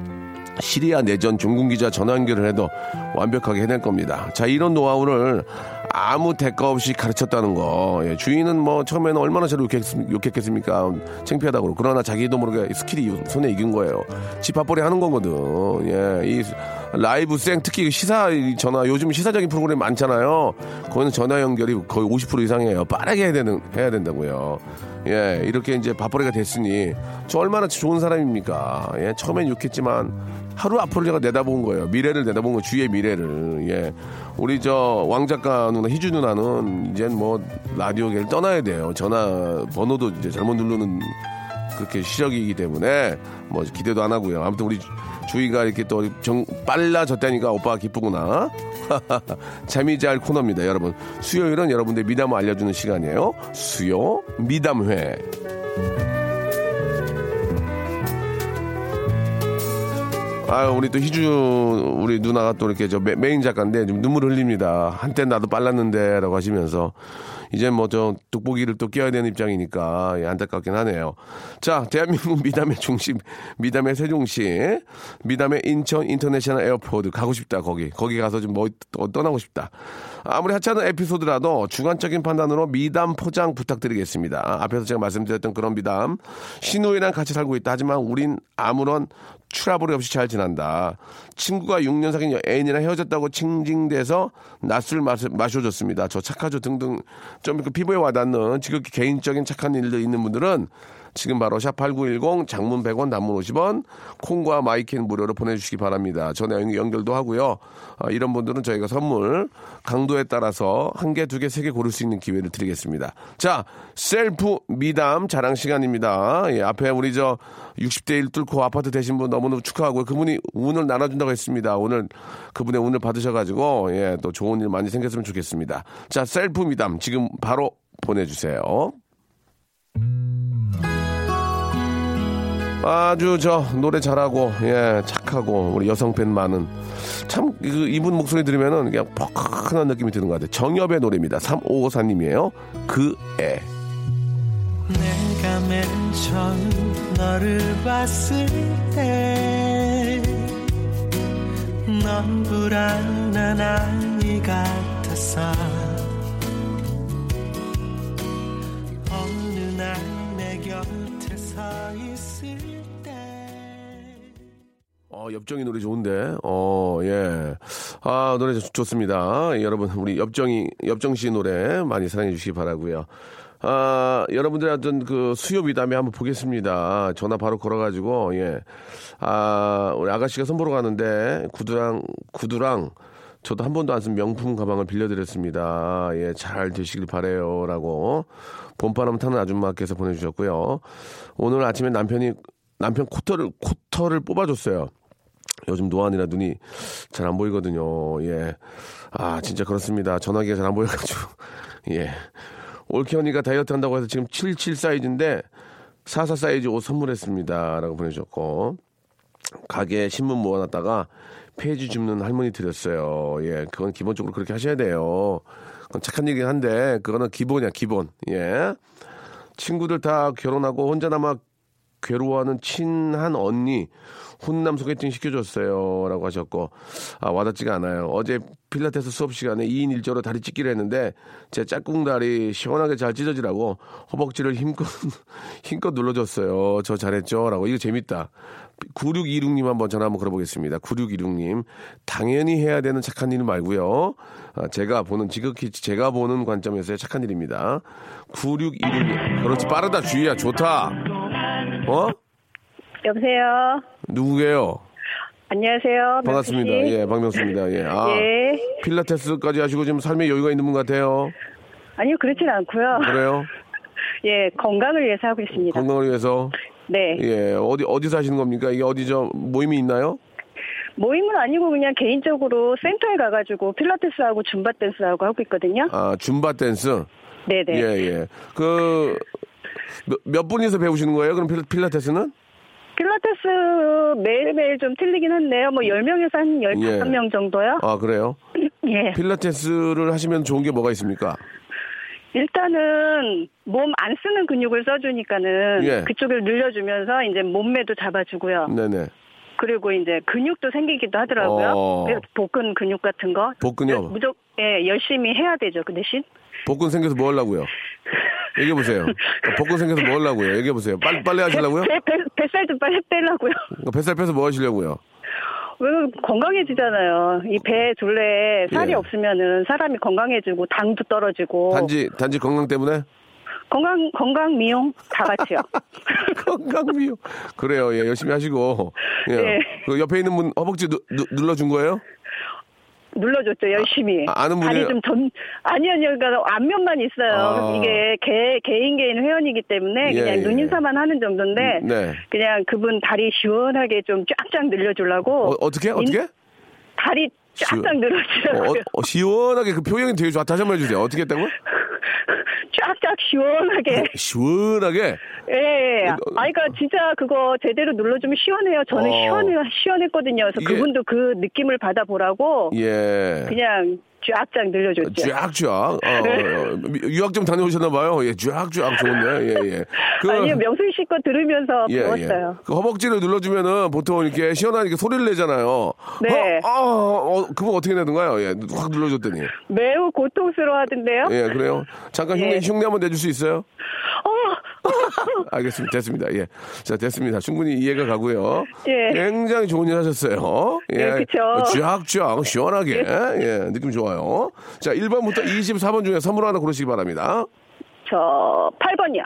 시리아 내전 종군 기자 전화 연결을 해도 완벽하게 해낼 겁니다. 자, 이런 노하우를 아무 대가 없이 가르쳤다는 거. 예, 주인은 뭐 처음에는 얼마나 저를 욕했, 겠습니까 창피하다고. 그러나 자기도 모르게 스킬이 손에 익은 거예요. 집 밥벌이 하는 거거든. 예, 이 라이브 생 특히 시사 전화 요즘 시사적인 프로그램 많잖아요. 거기는 전화 연결이 거의 50% 이상이에요. 빠르게 해야 되는 해야 된다고요. 예, 이렇게 이제 밥벌이가 됐으니 저 얼마나 좋은 사람입니까? 예, 처음엔 욕했지만 하루 앞으로 제가 내다본 거예요. 미래를 내다본 거 주위의 미래를. 예. 우리 저 왕 작가 누나 희주 누나는 이제 뭐 라디오계를 떠나야 돼요. 전화 번호도 이제 잘못 누르는 그렇게 시력이기 때문에 뭐 기대도 안 하고요. 아무튼 우리 주희가 이렇게 또 정 빨라졌다니까 오빠가 기쁘구나. 잠이 잘 코너입니다, 여러분. 수요일은 여러분들 미담을 알려주는 시간이에요. 수요 미담회. 아, 우리 또 희주 우리 누나가 또 이렇게 저 메, 메인 작가인데 좀 눈물 흘립니다. 한때 나도 빨랐는데라고 하시면서 이제 뭐 저 돋보기를 또 끼워야 되는 입장이니까 예, 안타깝긴 하네요. 자, 대한민국 미담의 중심, 미담의 세종시, 미담의 인천 international airport 가고 싶다 거기, 거기 가서 좀 뭐 떠나고 싶다. 아무리 하찮은 에피소드라도 주관적인 판단으로 미담 포장 부탁드리겠습니다. 앞에서 제가 말씀드렸던 그런 미담. 시누이랑 같이 살고 있다. 하지만 우린 아무런 트러블이 없이 잘 지난다. 친구가 6년 사귄 애인이랑 헤어졌다고 징징대서 낮술 마셔, 마셔줬습니다. 저 착하죠 등등 좀 이렇게 피부에 와닿는 지극히 개인적인 착한 일들 있는 분들은 지금 바로 샵8910 장문 100원 단문 50원 콩과 my K 무료로 보내주시기 바랍니다. 연- 연결도 하고요. 아, 이런 분들은 저희가 선물 강도에 따라서 한 개, 두 개, 세 개 고를 수 있는 기회를 드리겠습니다. 자, 셀프 미담 자랑 시간입니다. 예, 앞에 우리 저 60대 1 뚫고 아파트 되신 분 너무너무 축하하고요. 그분이 운을 나눠준다고 했습니다. 오늘 그분의 운을 받으셔가지고 예, 또 좋은 일 많이 생겼으면 좋겠습니다. 자, 셀프 미담 지금 바로 보내주세요. 아주 저 노래 잘하고 예 착하고 우리 여성 팬 많은 참 그, 이분 목소리 들으면은 그냥 퍽한 느낌이 드는 것 같아요. 정엽의 노래입니다. 3554님이에요. 그 애. 내가 맨 처음 너를 봤을 때 넌 불안한 아이 같았어 어, 엽정이 노래 좋은데, 어, 예. 아, 노래 좋- 좋습니다. 예, 여러분, 우리 엽정이, 엽정 씨 노래 많이 사랑해 주시기 바라고요 아, 여러분들의 어떤 그 수요 미담에 한번 보겠습니다. 전화 바로 걸어가지고, 예. 아, 우리 아가씨가 선보러 가는데, 구두랑, 구두랑, 저도 한 번도 안 쓴 명품 가방을 빌려드렸습니다. 예, 잘 되시길 바래요. 라고. 봄바람 타는 아줌마께서 보내주셨고요. 오늘 아침에 남편이, 남편 코터를, 코터를 뽑아줬어요. 요즘 노안이라 눈이 잘 안 보이거든요. 예. 아, 진짜 그렇습니다. 전화기가 잘 안 보여가지고. 예. 올케 언니가 다이어트 한다고 해서 지금 77 사이즈인데 44 사이즈 옷 선물했습니다. 라고 보내주셨고. 가게에 신문 모아놨다가 페이지 줍는 할머니 드렸어요. 예. 그건 기본적으로 그렇게 하셔야 돼요. 그건 착한 얘기긴 한데, 그거는 기본이야, 기본. 예. 친구들 다 결혼하고 혼자 남아 괴로워하는 친한 언니 훈남 소개팅 시켜줬어요 라고 하셨고 아 와닿지가 않아요. 어제 필라테스 수업 시간에 2인 1조로 다리 찢기로 했는데 제 짝꿍 다리 시원하게 잘 찢어지라고 허벅지를 힘껏 힘껏 눌러줬어요. 저 잘했죠? 라고. 이거 재밌다. 9626님 한번 전화 한번 걸어보겠습니다. 9626님. 당연히 해야 되는 착한 일 말고요. 아, 제가 보는 지극히 제가 보는 관점에서의 착한 일입니다. 9626님. 그렇지 빠르다 주희야. 좋다 어? 여보세요. 누구게요? 안녕하세요. 반갑습니다. 명수 씨. 예, 박명수입니다. 예. 아, 예. 필라테스까지 하시고 지금 삶에 여유가 있는 분 같아요. 아니요, 그렇진 않고요. 그래요? 예, 건강을 위해서 하고 있습니다. 건강을 위해서. 네. 예, 어디, 어디서 하시는 겁니까? 이게 어디 저 모임이 있나요? 모임은 아니고 그냥 개인적으로 센터에 가가지고 필라테스하고 줌바 댄스하고 하고 있거든요. 아, 줌바 댄스? 네네. 예, 예. 그, 몇, 몇 분이서 배우시는 거예요? 그럼 필- 필라테스는? 필라테스 매일매일 좀 틀리긴 한데요. 뭐 10명에서 한 15명 정도요. 아, 그래요? 예. 필라테스를 하시면 좋은 게 뭐가 있습니까? 일단은 몸 안 쓰는 근육을 써주니까는 예. 그쪽을 늘려주면서 이제 몸매도 잡아주고요. 네네. 그리고 이제 근육도 생기기도 하더라고요. 어. 복근 근육 같은 거. 복근요? 무조건 예, 열심히 해야 되죠. 그 대신. 복근 생겨서 뭐 하려고요? 얘기해 보세요. 복근 생겨서 뭐 하려고요? 얘기해 보세요. 빨리, 빨리 하시려고요? 배, 배, 뱃살 좀 빨리 빼려고요. 뱃살 빼서 뭐 하시려고요? 왜 건강해지잖아요. 이 배 둘레에 살이 예. 없으면은 사람이 건강해지고 당도 떨어지고 단지, 단지 건강 때문에? 건강 건강 미용 다 같이요. 건강 미용. 그래요. 예, 열심히 하시고. 예. 네. 그 옆에 있는 분 허벅지 누, 누, 눌러준 거예요? 눌러줬죠 열심히. 아, 아는 분이에요? 좀 전, 아니요, 아니요, 그러니까 앞면만 있어요. 아. 이게 개, 개인 개인 회원이기 때문에 예, 그냥 예. 눈인사만 하는 정도인데 네. 그냥 그분 다리 시원하게 좀 쫙쫙 늘려주려고 어, 어떻게? 어떻게? 다리 쫙쫙 시원- 어. 어, 시원하게 그 표현이 되게 좋아. 다시 한 번 해주세요. 어떻게 했다고? 쫙쫙 시원하게. 시원하게. 예, 예. 어, 아, 그러니까 진짜 그거 제대로 눌러주면 시원해요. 저는 어. 시원해, 시원했거든요. 그래서 이게- 그분도 그 느낌을 받아보라고 예. 그냥 쫙쫙 늘려줬죠. 쫙쫙. 어, 어, 유학 좀 다녀오셨나봐요. 예, 쫙쫙 좋은데. 예, 예. 그, 아니요, 명수희 씨거 들으면서 예, 배웠어요. 예. 그 허벅지를 눌러주면은 보통 이렇게 시원하게 소리를 내잖아요. 네. 어, 어, 어, 그거 어떻게 내던가요? 예, 확 눌러줬더니. 매우 고통스러워 하던데요? 예, 그래요? 잠깐 흉내, 예. 흉내 한번 내줄 수 있어요? 어, 알겠습니다. 됐습니다. 예. 자, 됐습니다. 충분히 이해가 가고요. 예. 굉장히 좋은 일 하셨어요. 예. 네, 그쵸. 쫙쫙, 시원하게. 예. 느낌 좋아요. 자, 1번부터 24번 중에 선물 하나 고르시기 바랍니다. 저 8번이요.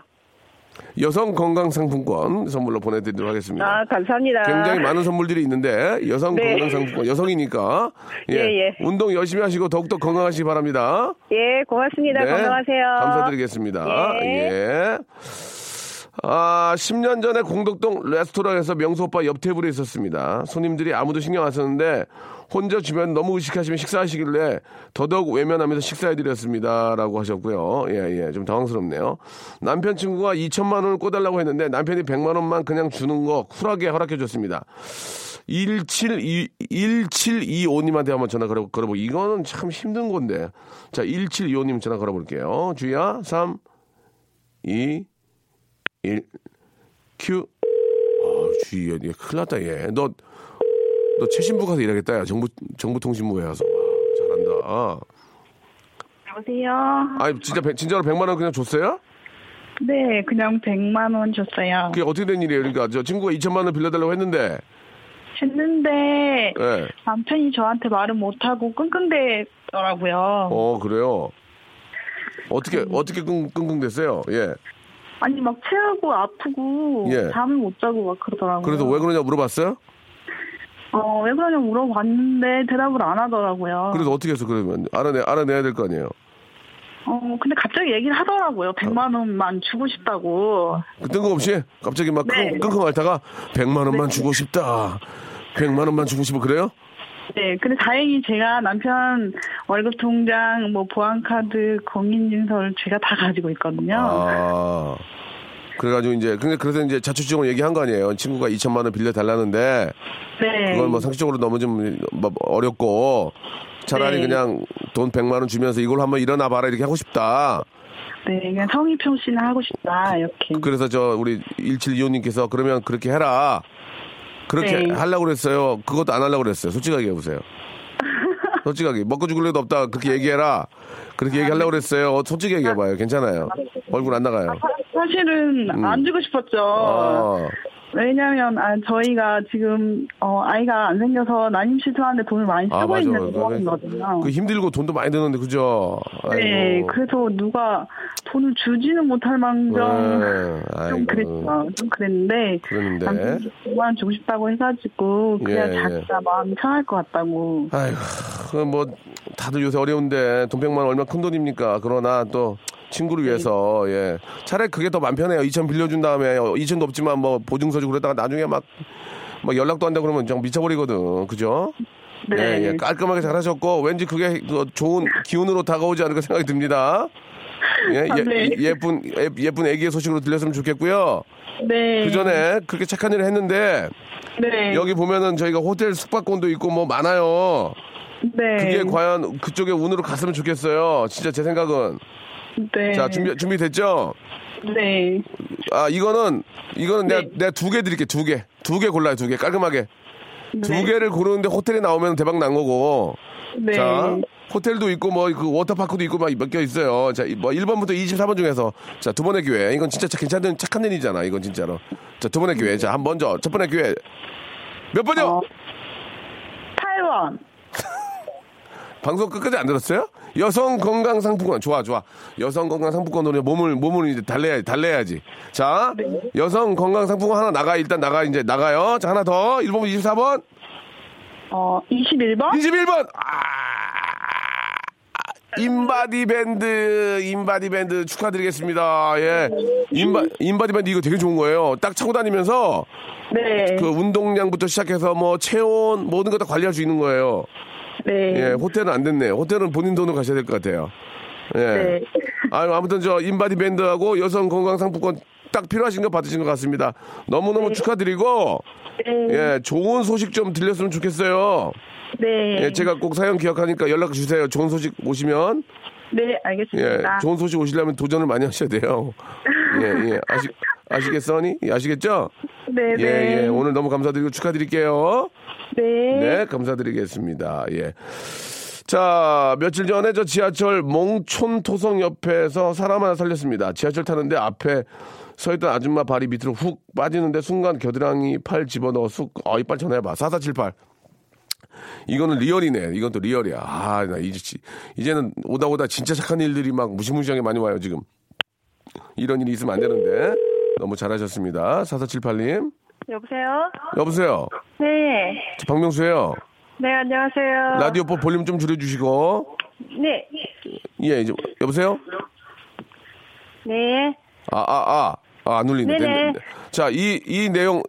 여성 건강 상품권 선물로 보내드리도록 하겠습니다. 아, 감사합니다. 굉장히 많은 선물들이 있는데 여성 네. 건강 상품권 여성이니까 예, 예, 예. 운동 열심히 하시고 더욱더 건강하시기 바랍니다. 예, 고맙습니다. 네, 건강하세요. 감사드리겠습니다. 예. 예. 아, 10년 전에 공덕동 레스토랑에서 명수 오빠 옆 테이블에 있었습니다. 손님들이 아무도 신경 안 썼는데 혼자 주변 너무 의식하시면 식사하시길래 더더욱 외면하면서 식사해드렸습니다. 라고 하셨고요. 예, 예. 좀 당황스럽네요. 남편 친구가 2천만 원을 꿔달라고 했는데 남편이 100만 원만 그냥 주는 거 쿨하게 허락해줬습니다. 1722, 1725님한테 한번 전화 걸어, 걸어보 이거는 참 힘든 건데. 자, 1725님 전화 걸어볼게요. 주희야, 3, 2, 1, 큐. 아, 주희야, 얘 큰일 났다, 얘. 너, 너 최신부 가서 일하겠다, 야. 정부, 정부통신부에 가서. 와, 잘한다. 여보세요? 아니, 진짜, 백- 진짜로 100만원 그냥 줬어요? 네, 그냥 100만 원 줬어요. 그게 어떻게 된 일이에요? 그러니까 저 친구가 2천만 원 빌려달라고 했는데, 했는데 예. 남편이 저한테 말을 못 하고 끙끙대더라고요. 어, 그래요? 어떻게, 어떻게 끙, 끙끙댔어요? 예. 아니 막 체하고 아프고 예. 잠을 못 자고 막 그러더라고요. 그래서 왜 그러냐 물어봤어요? 어, 왜 그러냐 물어봤는데 대답을 안 하더라고요. 그래서 어떻게 해서 그러면 알아내, 알아내야 될 거 아니에요? 어, 근데 갑자기 얘기를 하더라고요. 100만 원만 주고 싶다고. 그 뜬금없이 갑자기 막 네. 끙- 끙끙 앓다가 100만 원만 주고 싶다. 100만 원만 주고 싶어 그래요? 네, 근데 다행히 제가 남편 월급 통장, 뭐 보안카드, 공인인증서를 제가 다 가지고 있거든요. 아. 그래가지고 이제 근데 그래서 이제 자초지종을 얘기한 거 아니에요. 친구가 2천만 원 빌려 달라는데 네. 그건 뭐 상식적으로 너무 좀뭐 어렵고 차라리 네. 그냥 돈 100만 원 주면서 이걸 한번 일어나 봐라 이렇게 하고 싶다. 네, 그냥 성의 표시는 하고 싶다 이렇게. 그래서 저 우리 1725님께서 그러면 그렇게 해라. 그렇게 네. 하려고 그랬어요. 그것도 안 하려고 그랬어요. 솔직하게 해보세요. 솔직하게 먹고 죽을 일도 없다. 그렇게 얘기해라. 그렇게 얘기하려고 그랬어요. 어, 솔직히 얘기해봐요. 괜찮아요. 얼굴 안 나가요. 사실은 음. 안 주고 싶었죠. 아, 왜냐면 아, 저희가 지금 어, 아이가 안 생겨서 난임 시술하는데 돈을 많이 쓰고 아, 맞아. 있는. 상황이거든요. 그 힘들고 돈도 많이 드는데 그죠? 네, 아이고. 그래서 누가 돈을 주지는 못할 망정 네. 좀 그랬어. 좀 그랬는데 그랬는데. 남편이 5만 주고 싶다고 해가지고 그래야 예, 예. 자기가 마음이 상할 것 같다고. 아이고, 그뭐 다들 요새 어려운데 돈 100만 원 얼마 큰 돈입니까? 그러나 또 친구를 위해서 예 차라리 그게 더 맘 편해요. 2천 빌려준 다음에 2천도 없지만 뭐 보증서 주고 그러다가 나중에 막, 막 연락도 안 되고 그러면 좀 미쳐버리거든. 그죠? 네. 예, 예, 깔끔하게 잘하셨고 왠지 그게 그 좋은 기운으로 다가오지 않을까 생각이 듭니다. 예, 아, 예, 네. 예쁜 예- 예쁜 애기의 소식으로 들렸으면 좋겠고요. 네. 그 전에 그렇게 착한 일을 했는데 네. 여기 보면은 저희가 호텔 숙박권도 있고 뭐 많아요. 네. 그게 과연 그쪽에 운으로 갔으면 좋겠어요. 진짜 제 생각은. 네. 자, 준비, 준비됐죠? 네. 아, 이거는, 이거는 내가, 네. 내가 두 개 드릴게, 두 개. 두 개 골라요, 두 개. 깔끔하게. 두 네. 개를 고르는데 호텔에 나오면 대박 난 거고. 네. 자, 호텔도 있고, 뭐, 그 워터파크도 있고, 막 몇 개 있어요. 자, 이- 뭐, 1번부터 24번 중에서. 자, 두 번의 기회. 이건 진짜 괜찮은, 착한 일이잖아, 이건 진짜로. 자, 두 번의 기회. 자, 한 먼저, 첫 번의 기회. 몇 번이요? 어, 8번. 방송 끝까지 안 들었어요? 여성 건강 상품권. 좋아 좋아. 여성 건강 상품권으로 몸을 몸을 이제 달래야 달래야지. 자 여성 건강 상품권 하나 나가 일단 나가 이제 나가요. 자 하나 더. 1번 24번. 어, 21번? 21번. 아 인바디 밴드 인바디 밴드 축하드리겠습니다. 예. 인바 인바디 밴드 이거 되게 좋은 거예요. 딱 차고 다니면서 네. 그 운동량부터 시작해서 뭐 체온 모든 거 다 관리할 수 있는 거예요 네. 예, 호텔은 안 됐네. 호텔은 본인 돈으로 가셔야 될 것 같아요. 예. 네. 아유, 아무튼 저 인바디 밴드하고 여성 건강 상품권 딱 필요하신 거 받으신 것 같습니다. 너무너무 축하드리고, 네. 예, 좋은 소식 좀 들렸으면 좋겠어요. 네. 예, 제가 꼭 사연 기억하니까 연락 주세요. 좋은 소식 오시면. 네, 예, 알겠습니다. 좋은 소식 오시려면 도전을 많이 하셔야 돼요. 예, 예. 아시, 아시겠어니? 예, 아시겠죠? 네, 예, 네. 예. 오늘 너무 감사드리고 축하드릴게요. 네. 네, 감사드리겠습니다. 예. 자, 며칠 전에 저 지하철 몽촌 토성 옆에서 사람 하나 살렸습니다. 지하철 타는데 앞에 서 있던 아줌마 발이 밑으로 훅 빠지는데 순간 겨드랑이 팔 집어넣어 쑥, 어, 이빨 전화해봐. 4478. 이거는 리얼이네. 이건 또 리얼이야. 아, 나 이제, 지- 이제는 오다 오다 진짜 착한 일들이 막 무시무시하게 많이 와요, 지금. 이런 일이 있으면 안 되는데. 너무 잘하셨습니다. 4478님. 여보세요? 여보세요. 네. 저 박명수예요 네, 안녕하세요. 라디오 보- 볼륨 좀 줄여주시고. 네. 예, 이제, 여보세요? 네. 아, 아, 아. 아, 안 울리네. 네네. 자, 이, 이 내용,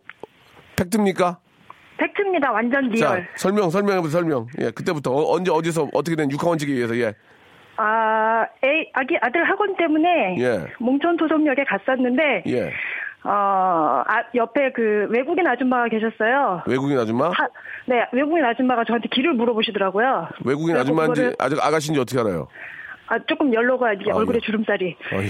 팩트입니까? 팩트입니다. 완전 자, real. 설명, 설명해보세요, 설명. 예, 그때부터. 어, 언제, 어디서, 어떻게 된 육하원칙에 의해서, 예. 아, 애, 아기, 아들 학원 때문에 예. 몽촌토성역에 갔었는데, 예. 어, 아, 옆에 그 외국인 아줌마가 계셨어요. 외국인 아줌마? 하- 네, 외국인 아줌마가 저한테 길을 물어보시더라고요. 외국인 아줌마인지, 그거를- 아직 아가씨인지 어떻게 알아요? 아, 조금 연로가 아, 얼굴에 예. 주름살이. 어이.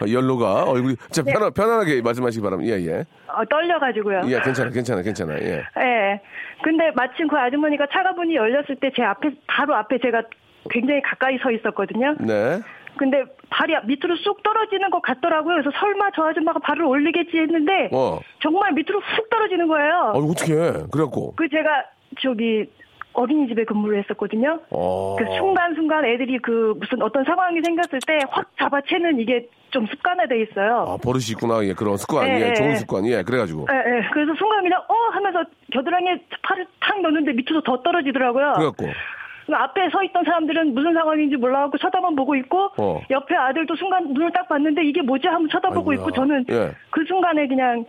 어, 연로가 얼굴이, 자, 네. 편안, 편안하게 말씀하시기 바랍니다. 예, 예. 어, 떨려가지고요. 예, 괜찮아, 괜찮아, 괜찮아, 예. 예. 근데 마침 그 아주머니가 차가 문이 열렸을 때 제 앞에, 바로 앞에 제가 굉장히 가까이 서 있었거든요. 네. 근데 발이 밑으로 쑥 떨어지는 것 같더라고요. 그래서 설마 저 아줌마가 발을 올리겠지 했는데 어. 정말 밑으로 훅 떨어지는 거예요. 어, 어떻게 그래갖고. 그 제가 저기 어린이집에 근무를 했었거든요. 어. 그 순간순간 애들이 그 무슨 어떤 상황이 생겼을 때 확 잡아채는 이게 좀 습관화돼 있어요. 아, 버릇이 있구나. 예, 그런 습관. 예, 예, 예, 좋은 예. 습관. 예, 그래가지고. 예, 예. 그래서 순간 그냥 어 하면서 겨드랑이에 팔을 탁 넣는데 밑으로 더 떨어지더라고요. 그래갖고. 그 앞에 서 있던 사람들은 무슨 상황인지 몰라갖고 쳐다만 보고 있고 어. 옆에 아들도 순간 눈을 딱 봤는데 이게 뭐지 하면 쳐다보고 아이고야. 있고 저는 예. 그 순간에 그냥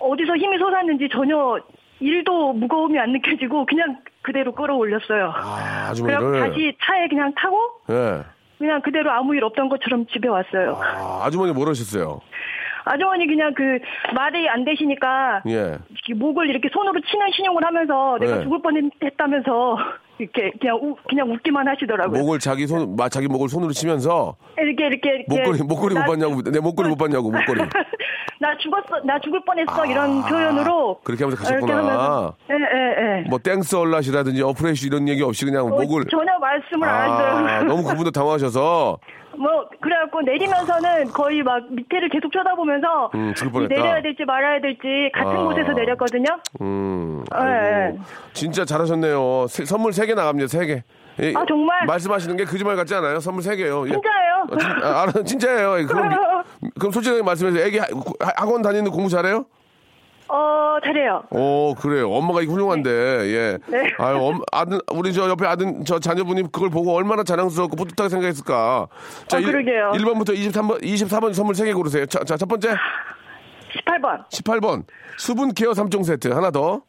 어디서 힘이 솟았는지 전혀 일도 무거움이 안 느껴지고 그냥 그대로 끌어올렸어요. 아, 아주머니를. 다시 차에 그냥 타고 예. 그냥 그대로 아무 일 없던 것처럼 집에 왔어요. 아, 아주머니 뭐라 하셨어요? 아주머니 그냥 그 말이 안 되시니까 예. 이렇게 목을 이렇게 손으로 치는 신용을 하면서 내가 네. 죽을 뻔했다면서 이렇게 그냥 우, 그냥 웃기만 하시더라고요. 목을 자기 손, 마, 자기 목을 손으로 치면서 이렇게 이렇게 이렇게 목걸이, 목걸이 못 나- 봤냐고, 내 목걸이 못 봤냐고, 목걸이. 나 죽었어, 나 죽을 뻔했어 이런 아, 표현으로 그렇게 하면서 가셨구나. 하면서 예, 예, 예. 뭐, thanks a lot이라든지 appreciate 이런 얘기 없이 그냥 어, 목을. 전혀 말씀을 안 아, 하셔요. 너무 그분도 당황하셔서. 뭐 그래갖고 내리면서는 거의 막 밑에를 계속 쳐다보면서 음. 내려야 될지 말아야 될지 같은 아. 곳에서 내렸거든요. 음. 예. 예. 진짜 잘하셨네요. 세- 선물 3개 나갑니다, 3개. 아, 정말? 말씀하시는 게 거짓말 같지 않아요? 선물 3개요. 예. 진짜예요. 아, 진, 아, 진짜예요. 예, 그럼, 미- 그럼 솔직하게 말씀해서 애기 하- 학원 다니는 공부 잘해요? 어, 잘해요. 오, 그래요. 엄마가 이게 훌륭한데, 예. 네. 아유, 엄, 아들, 우리 저 옆에 아들, 저 자녀분이 그걸 보고 얼마나 자랑스럽고 뿌듯하게 생각했을까. 자, 어, 그러게요. 1 번부터 23번, 24번 선물 3개 고르세요. 자, 자, 첫 번째, 18번. 18번. 수분 케어 3종 세트. 하나 더.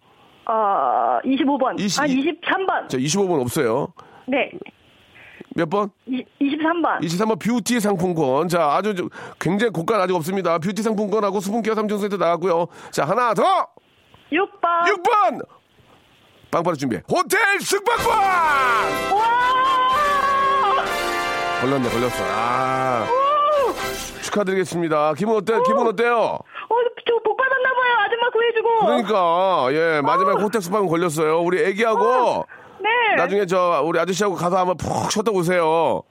어, 25번. 이십- 아, 23번. 자, 25번 없어요. 네. 몇 번? 이, 23번. 23번 뷰티 상품권. 자, 아주 저- 굉장히 고가는 아직 없습니다. 뷰티 상품권하고 수분 케어 3종 세트 나왔고요. 자, 하나 더! 6번. 6번! 빵빠레 준비해. 호텔 숙박권! 와! 걸렸네, 걸렸어. 아. 축하드리겠습니다. 기분 어때? 기분 어때요? 어, 저 복 받았나봐요. 아줌마 구해주고. 그러니까, 예, 마지막에 호텔 숙박권 걸렸어요. 우리 애기하고, 네. 나중에 저, 우리 아저씨하고 가서 한번 푹 쉬었다 오세요.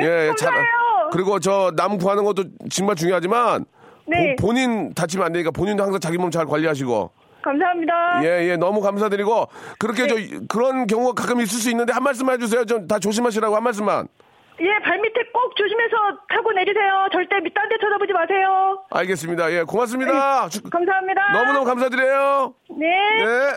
네. 예, 감사해요. 그리고 저 남 구하는 것도 정말 중요하지만, 네. 보- 본인 다치면 안 되니까 본인도 항상 자기 몸 잘 관리하시고. 감사합니다. 예, 예, 너무 감사드리고, 그렇게 저, 그런 경우가 가끔 있을 수 있는데 한 말씀만 해주세요. 좀 다 조심하시라고 한 말씀만. 예, 발밑에 꼭 조심해서 타고 내리세요. 절대 밑단 데 쳐다보지 마세요. 알겠습니다. 예, 고맙습니다. 축- 감사합니다. 너무너무 감사드려요. 네. 네.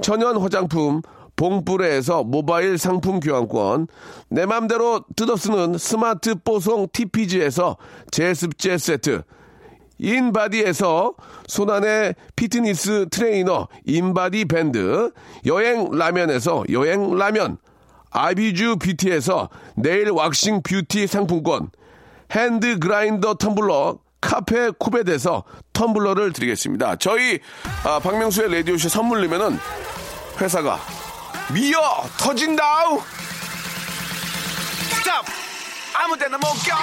천연 화장품 봉뿌레에서 모바일 상품 교환권, 내 맘대로 뜯어쓰는 스마트 뽀송 TPG에서 제습제 세트, 인바디에서 손안의 피트니스 트레이너 인바디 밴드, 여행 라면에서 여행 라면, 아비주 뷰티에서 네일 왁싱 뷰티 상품권, 핸드 그라인더 텀블러 카페 쿠베에서 텀블러를 드리겠습니다. 저희 아, 박명수의 라디오쇼 선물 내면은 회사가 미어 터진다우 stop 아무 데나 못 껴.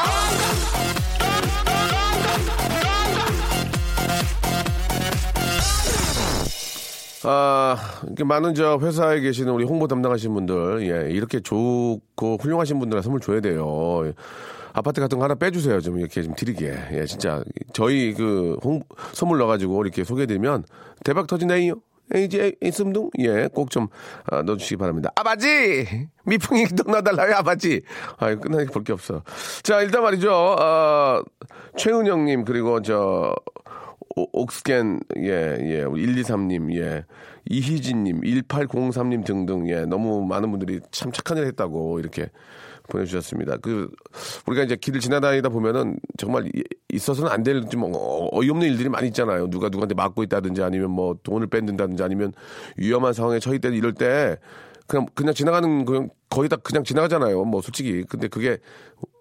아, 이렇게 많은 저 회사에 계시는 우리 홍보 담당하시는 분들, 예, 이렇게 좋고 훌륭하신 분들한테 선물 줘야 돼요. 아파트 같은 거 하나 빼주세요. 좀 이렇게 좀 드리게. 예, 진짜. 저희 그 홍, 선물 넣어가지고 이렇게 소개해드리면 대박 터지네요. 이제 있음둥 예, 꼭좀 아, 넣어주시기 바랍니다. 아버지 미풍이 또 넣어달라요, 아버지. 아, 끝나니까 볼 게 없어. 자, 일단 말이죠. 어, 최은영님 그리고 저 오- 옥스캔, 예, 예, 우리 123님, 예, 이희진님, 1803님 등등, 예, 너무 많은 분들이 참 착한 일 했다고 이렇게 보내주셨습니다. 그, 우리가 이제 길을 지나다니다 보면은 정말 이- 있어서는 안 될 좀 어이없는 일들이 많이 있잖아요. 누가 누구한테 맞고 있다든지 아니면 뭐 돈을 뺏는다든지 아니면 위험한 상황에 처할 때 이럴 때 그냥, 그냥 지나가는, 그 거의 다 그냥 지나가잖아요. 뭐 솔직히. 근데 그게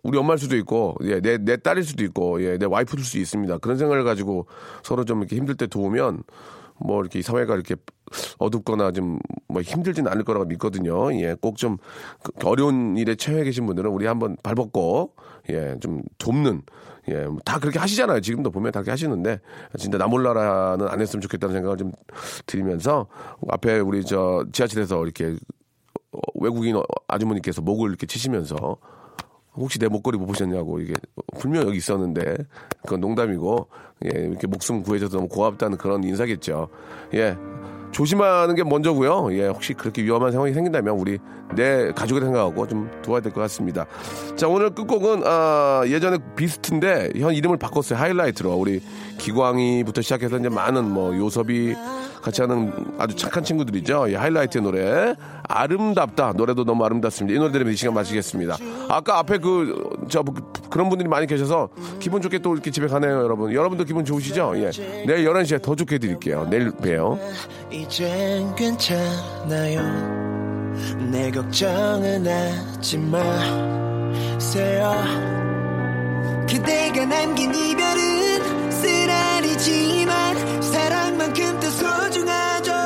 우리 엄마일 수도 있고, 예, 내, 내 딸일 수도 있고, 예, 내 와이프일 수도 있습니다. 그런 생각을 가지고 서로 좀 이렇게 힘들 때 도우면 뭐 이렇게 이 사회가 이렇게 어둡거나 좀 뭐 힘들진 않을 거라고 믿거든요. 예, 꼭 좀 어려운 일에 처해 계신 분들은 우리 한번 발벗고, 예, 좀 돕는, 예, 뭐다 그렇게 하시잖아요. 지금도 보면 다 그렇게 하시는데, 진짜 나 몰라라는 안 했으면 좋겠다는 생각을 좀 드리면서, 앞에 우리 저 지하철에서 이렇게 어, 외국인 어- 아주머니께서 목을 이렇게 치시면서, 혹시 내 목걸이 못 보셨냐고 이게 분명 여기 있었는데 그건 농담이고 예 이렇게 목숨 구해줘서 너무 고맙다는 그런 인사겠죠 예 조심하는 게 먼저고요. 예, 혹시 그렇게 위험한 상황이 생긴다면 우리 내 가족을 생각하고 좀 도와야 될 것 같습니다. 자, 오늘 끝곡은 아, 예전에 비스트인데 현 이름을 바꿨어요. 하이라이트로 우리 기광이부터 시작해서 이제 많은 뭐 요섭이 같이 하는 아주 착한 친구들이죠. 예, 하이라이트의 노래 아름답다 노래도 너무 아름답습니다. 이 노래 들으면 이 시간 마치겠습니다. 아까 앞에 그 저 그런 분들이 많이 계셔서 기분 좋게 또 이렇게 집에 가네요, 여러분. 여러분도 기분 좋으시죠? 예. 내일 11시에 더 좋게 해드릴게요. 내일 봬요. 이젠 괜찮아요 내 걱정은 하지 마세요 하지만 사랑만큼 더 소중하죠.